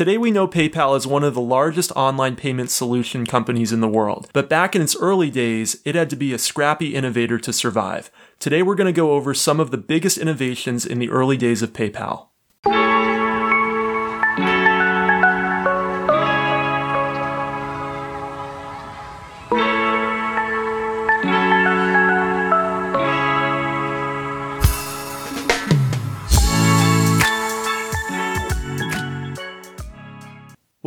Today we know PayPal is one of the largest online payment solution companies in the world, but back in its early days, it had to be a scrappy innovator to survive. Today we're going to go over some of the biggest innovations in the early days of PayPal.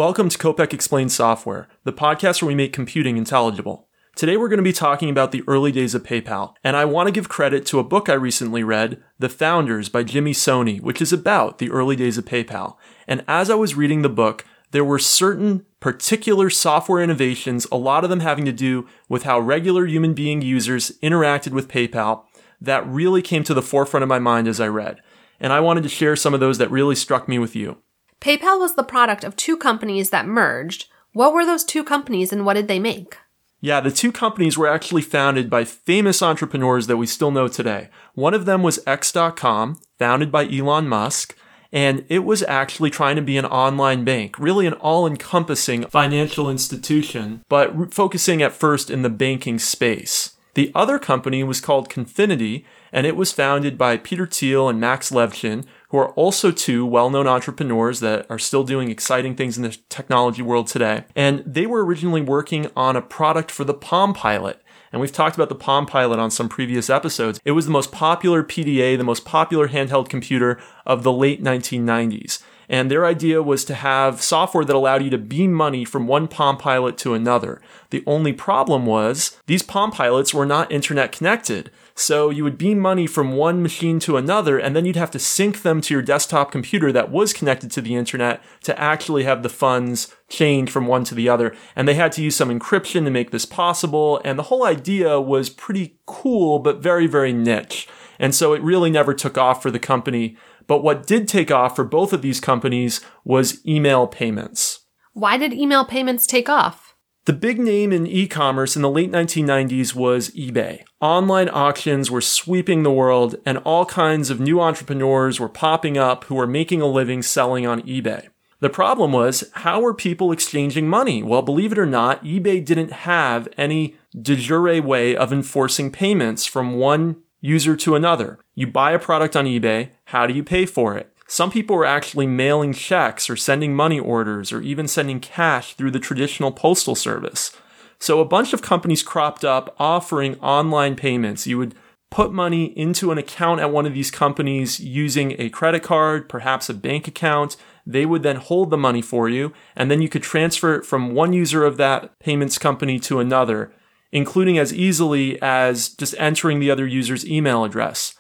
Welcome to Kopec Explains Software, the podcast where we make computing intelligible. Today we're going to be talking about the early days of PayPal, and I want to give credit to a book I recently read, The Founders by Jimmy Soni, which is about the early days of PayPal. And as I was reading the book, there were certain particular software innovations, a lot of them having to do with how regular human being users interacted with PayPal, that really came to the forefront of my mind as I read. And I wanted to share some of those that really struck me with you. PayPal was the product of two companies that merged. What were those two companies and what did they make? Yeah, the two companies were actually founded by famous entrepreneurs that we still know today. One of them was X.com, founded by Elon Musk, and it was actually trying to be an online bank, really an all encompassing financial institution, but focusing at first in the banking space. The other company was called Confinity, and it was founded by Peter Thiel and Max Levchin, who are also two well-known entrepreneurs that are still doing exciting things in the technology world today. And they were originally working on a product for the Palm Pilot. And we've talked about the Palm Pilot on some previous episodes. It was the most popular PDA, the most popular handheld computer of the late 1990s. And their idea was to have software that allowed you to beam money from one Palm Pilot to another. The only problem was these Palm Pilots were not internet connected. So you would beam money from one machine to another, and then you'd have to sync them to your desktop computer that was connected to the internet to actually have the funds change from one to the other. And they had to use some encryption to make this possible. And the whole idea was pretty cool, but very, very niche. And so it really never took off for the company. But what did take off for both of these companies was email payments. Why did email payments take off? The big name in e-commerce in the late 1990s was eBay. Online auctions were sweeping the world and all kinds of new entrepreneurs were popping up who were making a living selling on eBay. The problem was, how were people exchanging money? Well, believe it or not, eBay didn't have any de jure way of enforcing payments from one user to another. You buy a product on eBay, how do you pay for it? Some people were actually mailing checks or sending money orders or even sending cash through the traditional postal service. So a bunch of companies cropped up offering online payments. You would put money into an account at one of these companies using a credit card, perhaps a bank account. They would then hold the money for you, and then you could transfer it from one user of that payments company to another, including as easily as just entering the other user's email address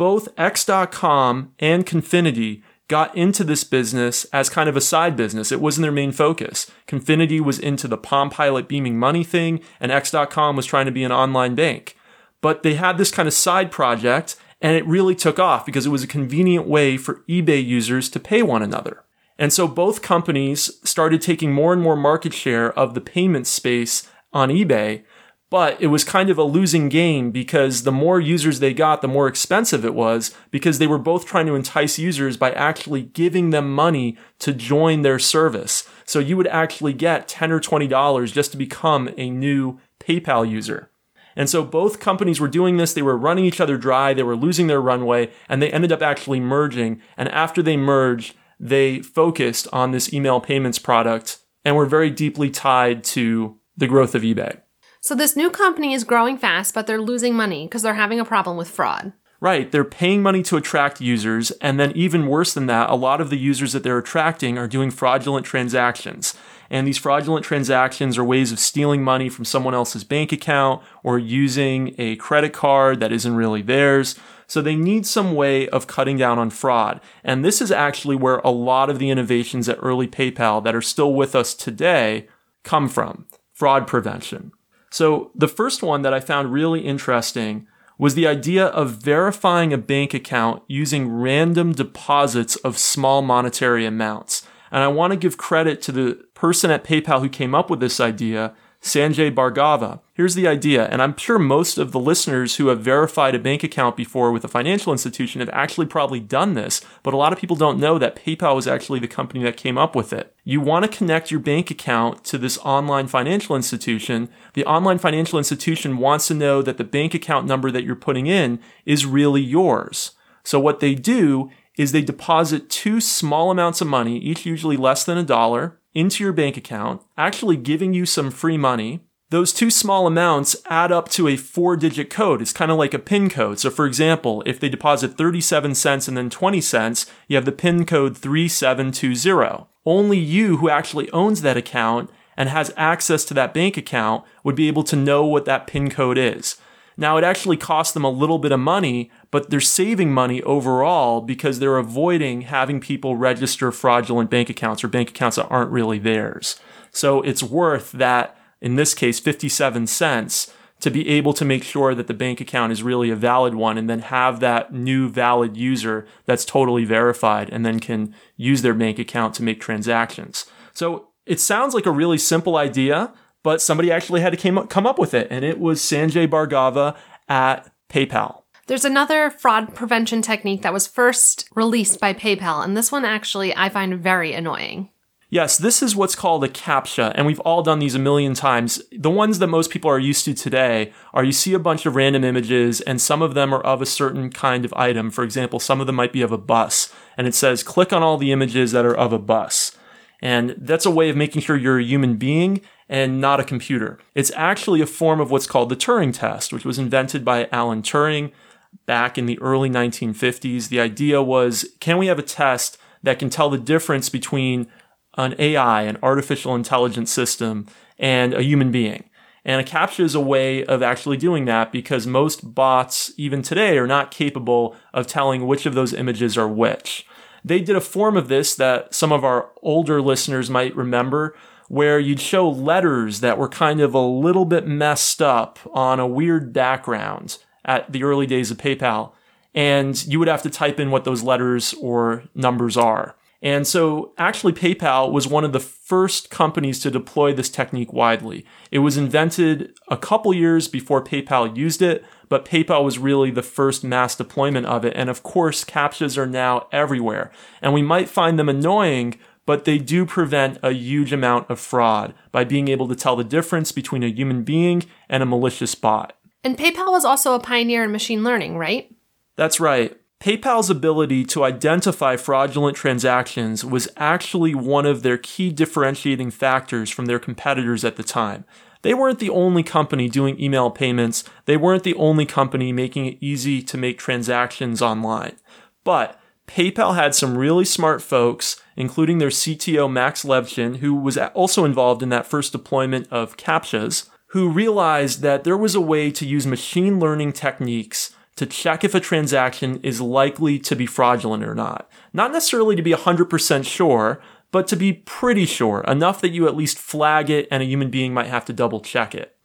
both X.com and Confinity got into this business as kind of a side business. It wasn't their main focus. Confinity was into the Palm Pilot beaming money thing, and X.com was trying to be an online bank. But they had this kind of side project, and it really took off because it was a convenient way for eBay users to pay one another. And so both companies started taking more and more market share of the payment space on eBay but it was kind of a losing game because the more users they got, the more expensive it was because they were both trying to entice users by actually giving them money to join their service. So you would actually get 10 or $20 just to become a new PayPal user. And so both companies were doing this. They were running each other dry. They were losing their runway and they ended up actually merging. And after they merged, they focused on this email payments product and were very deeply tied to the growth of eBay. So this new company is growing fast, but they're losing money because they're having a problem with fraud. Right. They're paying money to attract users. And then, even worse than that, a lot of the users that they're attracting are doing fraudulent transactions. And these fraudulent transactions are ways of stealing money from someone else's bank account or using a credit card that isn't really theirs. So they need some way of cutting down on fraud. And this is actually where a lot of the innovations at early PayPal that are still with us today come from fraud prevention. So the first one that I found really interesting was the idea of verifying a bank account using random deposits of small monetary amounts. And I want to give credit to the person at PayPal who came up with this idea, Sanjay Bhargava. Here's the idea, and I'm sure most of the listeners who have verified a bank account before with a financial institution have actually probably done this, but a lot of people don't know that PayPal was actually the company that came up with it. You want to connect your bank account to this online financial institution. The online financial institution wants to know that the bank account number that you're putting in is really yours. So what they do is they deposit two small amounts of money, each usually less than a dollar, into your bank account, actually giving you some free money. Those two small amounts add up to a four digit code. It's kind of like a PIN code. So, for example, if they deposit 37 cents and then 20 cents, you have the PIN code 3720. Only you who actually owns that account and has access to that bank account would be able to know what that PIN code is. Now, it actually costs them a little bit of money, but they're saving money overall because they're avoiding having people register fraudulent bank accounts or bank accounts that aren't really theirs. So it's worth that, in this case, 57 cents to be able to make sure that the bank account is really a valid one and then have that new valid user that's totally verified and then can use their bank account to make transactions. So it sounds like a really simple idea, but somebody actually had to came up, come up with it, and it was Sanjay Bhargava at PayPal. There's another fraud prevention technique that was first released by PayPal, and this one actually I find very annoying. Yes, this is what's called a CAPTCHA, and we've all done these a million times. The ones that most people are used to today are you see a bunch of random images, and some of them are of a certain kind of item. For example, some of them might be of a bus, and it says, click on all the images that are of a bus. And that's a way of making sure you're a human being and not a computer. It's actually a form of what's called the Turing test, which was invented by Alan Turing back in the early 1950s. The idea was can we have a test that can tell the difference between an AI, an artificial intelligence system, and a human being? And a CAPTCHA is a way of actually doing that because most bots, even today, are not capable of telling which of those images are which. They did a form of this that some of our older listeners might remember where you'd show letters that were kind of a little bit messed up on a weird background at the early days of PayPal. And you would have to type in what those letters or numbers are. And so actually PayPal was one of the first companies to deploy this technique widely. It was invented a couple years before PayPal used it, but PayPal was really the first mass deployment of it. And of course, CAPTCHAs are now everywhere. And we might find them annoying, but they do prevent a huge amount of fraud by being able to tell the difference between a human being and a malicious bot. And PayPal was also a pioneer in machine learning, right? That's right. PayPal's ability to identify fraudulent transactions was actually one of their key differentiating factors from their competitors at the time. They weren't the only company doing email payments, they weren't the only company making it easy to make transactions online. But PayPal had some really smart folks, including their CTO Max Levchin, who was also involved in that first deployment of CAPTCHAs, who realized that there was a way to use machine learning techniques to check if a transaction is likely to be fraudulent or not. Not necessarily to be 100% sure, but to be pretty sure, enough that you at least flag it and a human being might have to double check it.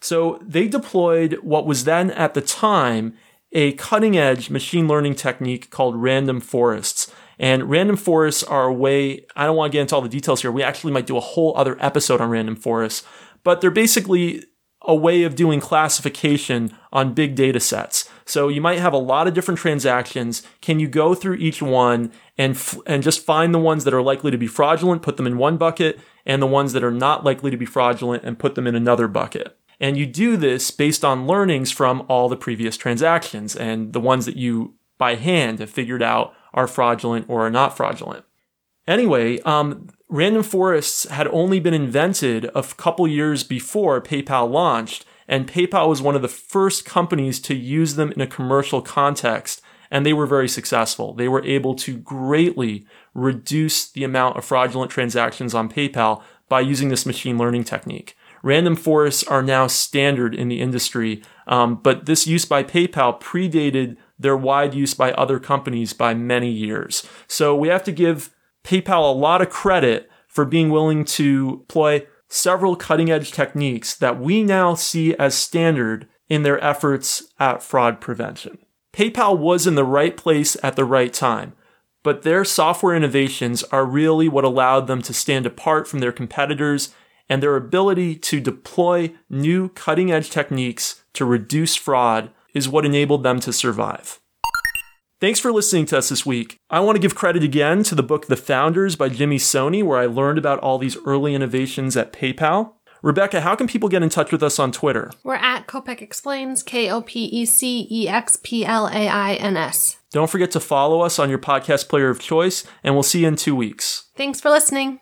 So they deployed what was then at the time a cutting edge machine learning technique called random forests. And random forests are a way, I don't want to get into all the details here. We actually might do a whole other episode on random forests, but they're basically a way of doing classification on big data sets. So you might have a lot of different transactions. Can you go through each one and f- and just find the ones that are likely to be fraudulent, put them in one bucket, and the ones that are not likely to be fraudulent and put them in another bucket? And you do this based on learnings from all the previous transactions and the ones that you by hand have figured out are fraudulent or are not fraudulent. Anyway, um, random forests had only been invented a couple years before PayPal launched, and PayPal was one of the first companies to use them in a commercial context, and they were very successful. They were able to greatly reduce the amount of fraudulent transactions on PayPal by using this machine learning technique. Random forests are now standard in the industry, um, but this use by PayPal predated their wide use by other companies by many years. So we have to give PayPal a lot of credit for being willing to employ several cutting edge techniques that we now see as standard in their efforts at fraud prevention. PayPal was in the right place at the right time, but their software innovations are really what allowed them to stand apart from their competitors and their ability to deploy new cutting edge techniques to reduce fraud is what enabled them to survive. Thanks for listening to us this week. I want to give credit again to the book The Founders by Jimmy Soni, where I learned about all these early innovations at PayPal. Rebecca, how can people get in touch with us on Twitter? We're at Kopec Explains, K O P E C E X P L A I N S. Don't forget to follow us on your podcast player of choice, and we'll see you in two weeks. Thanks for listening.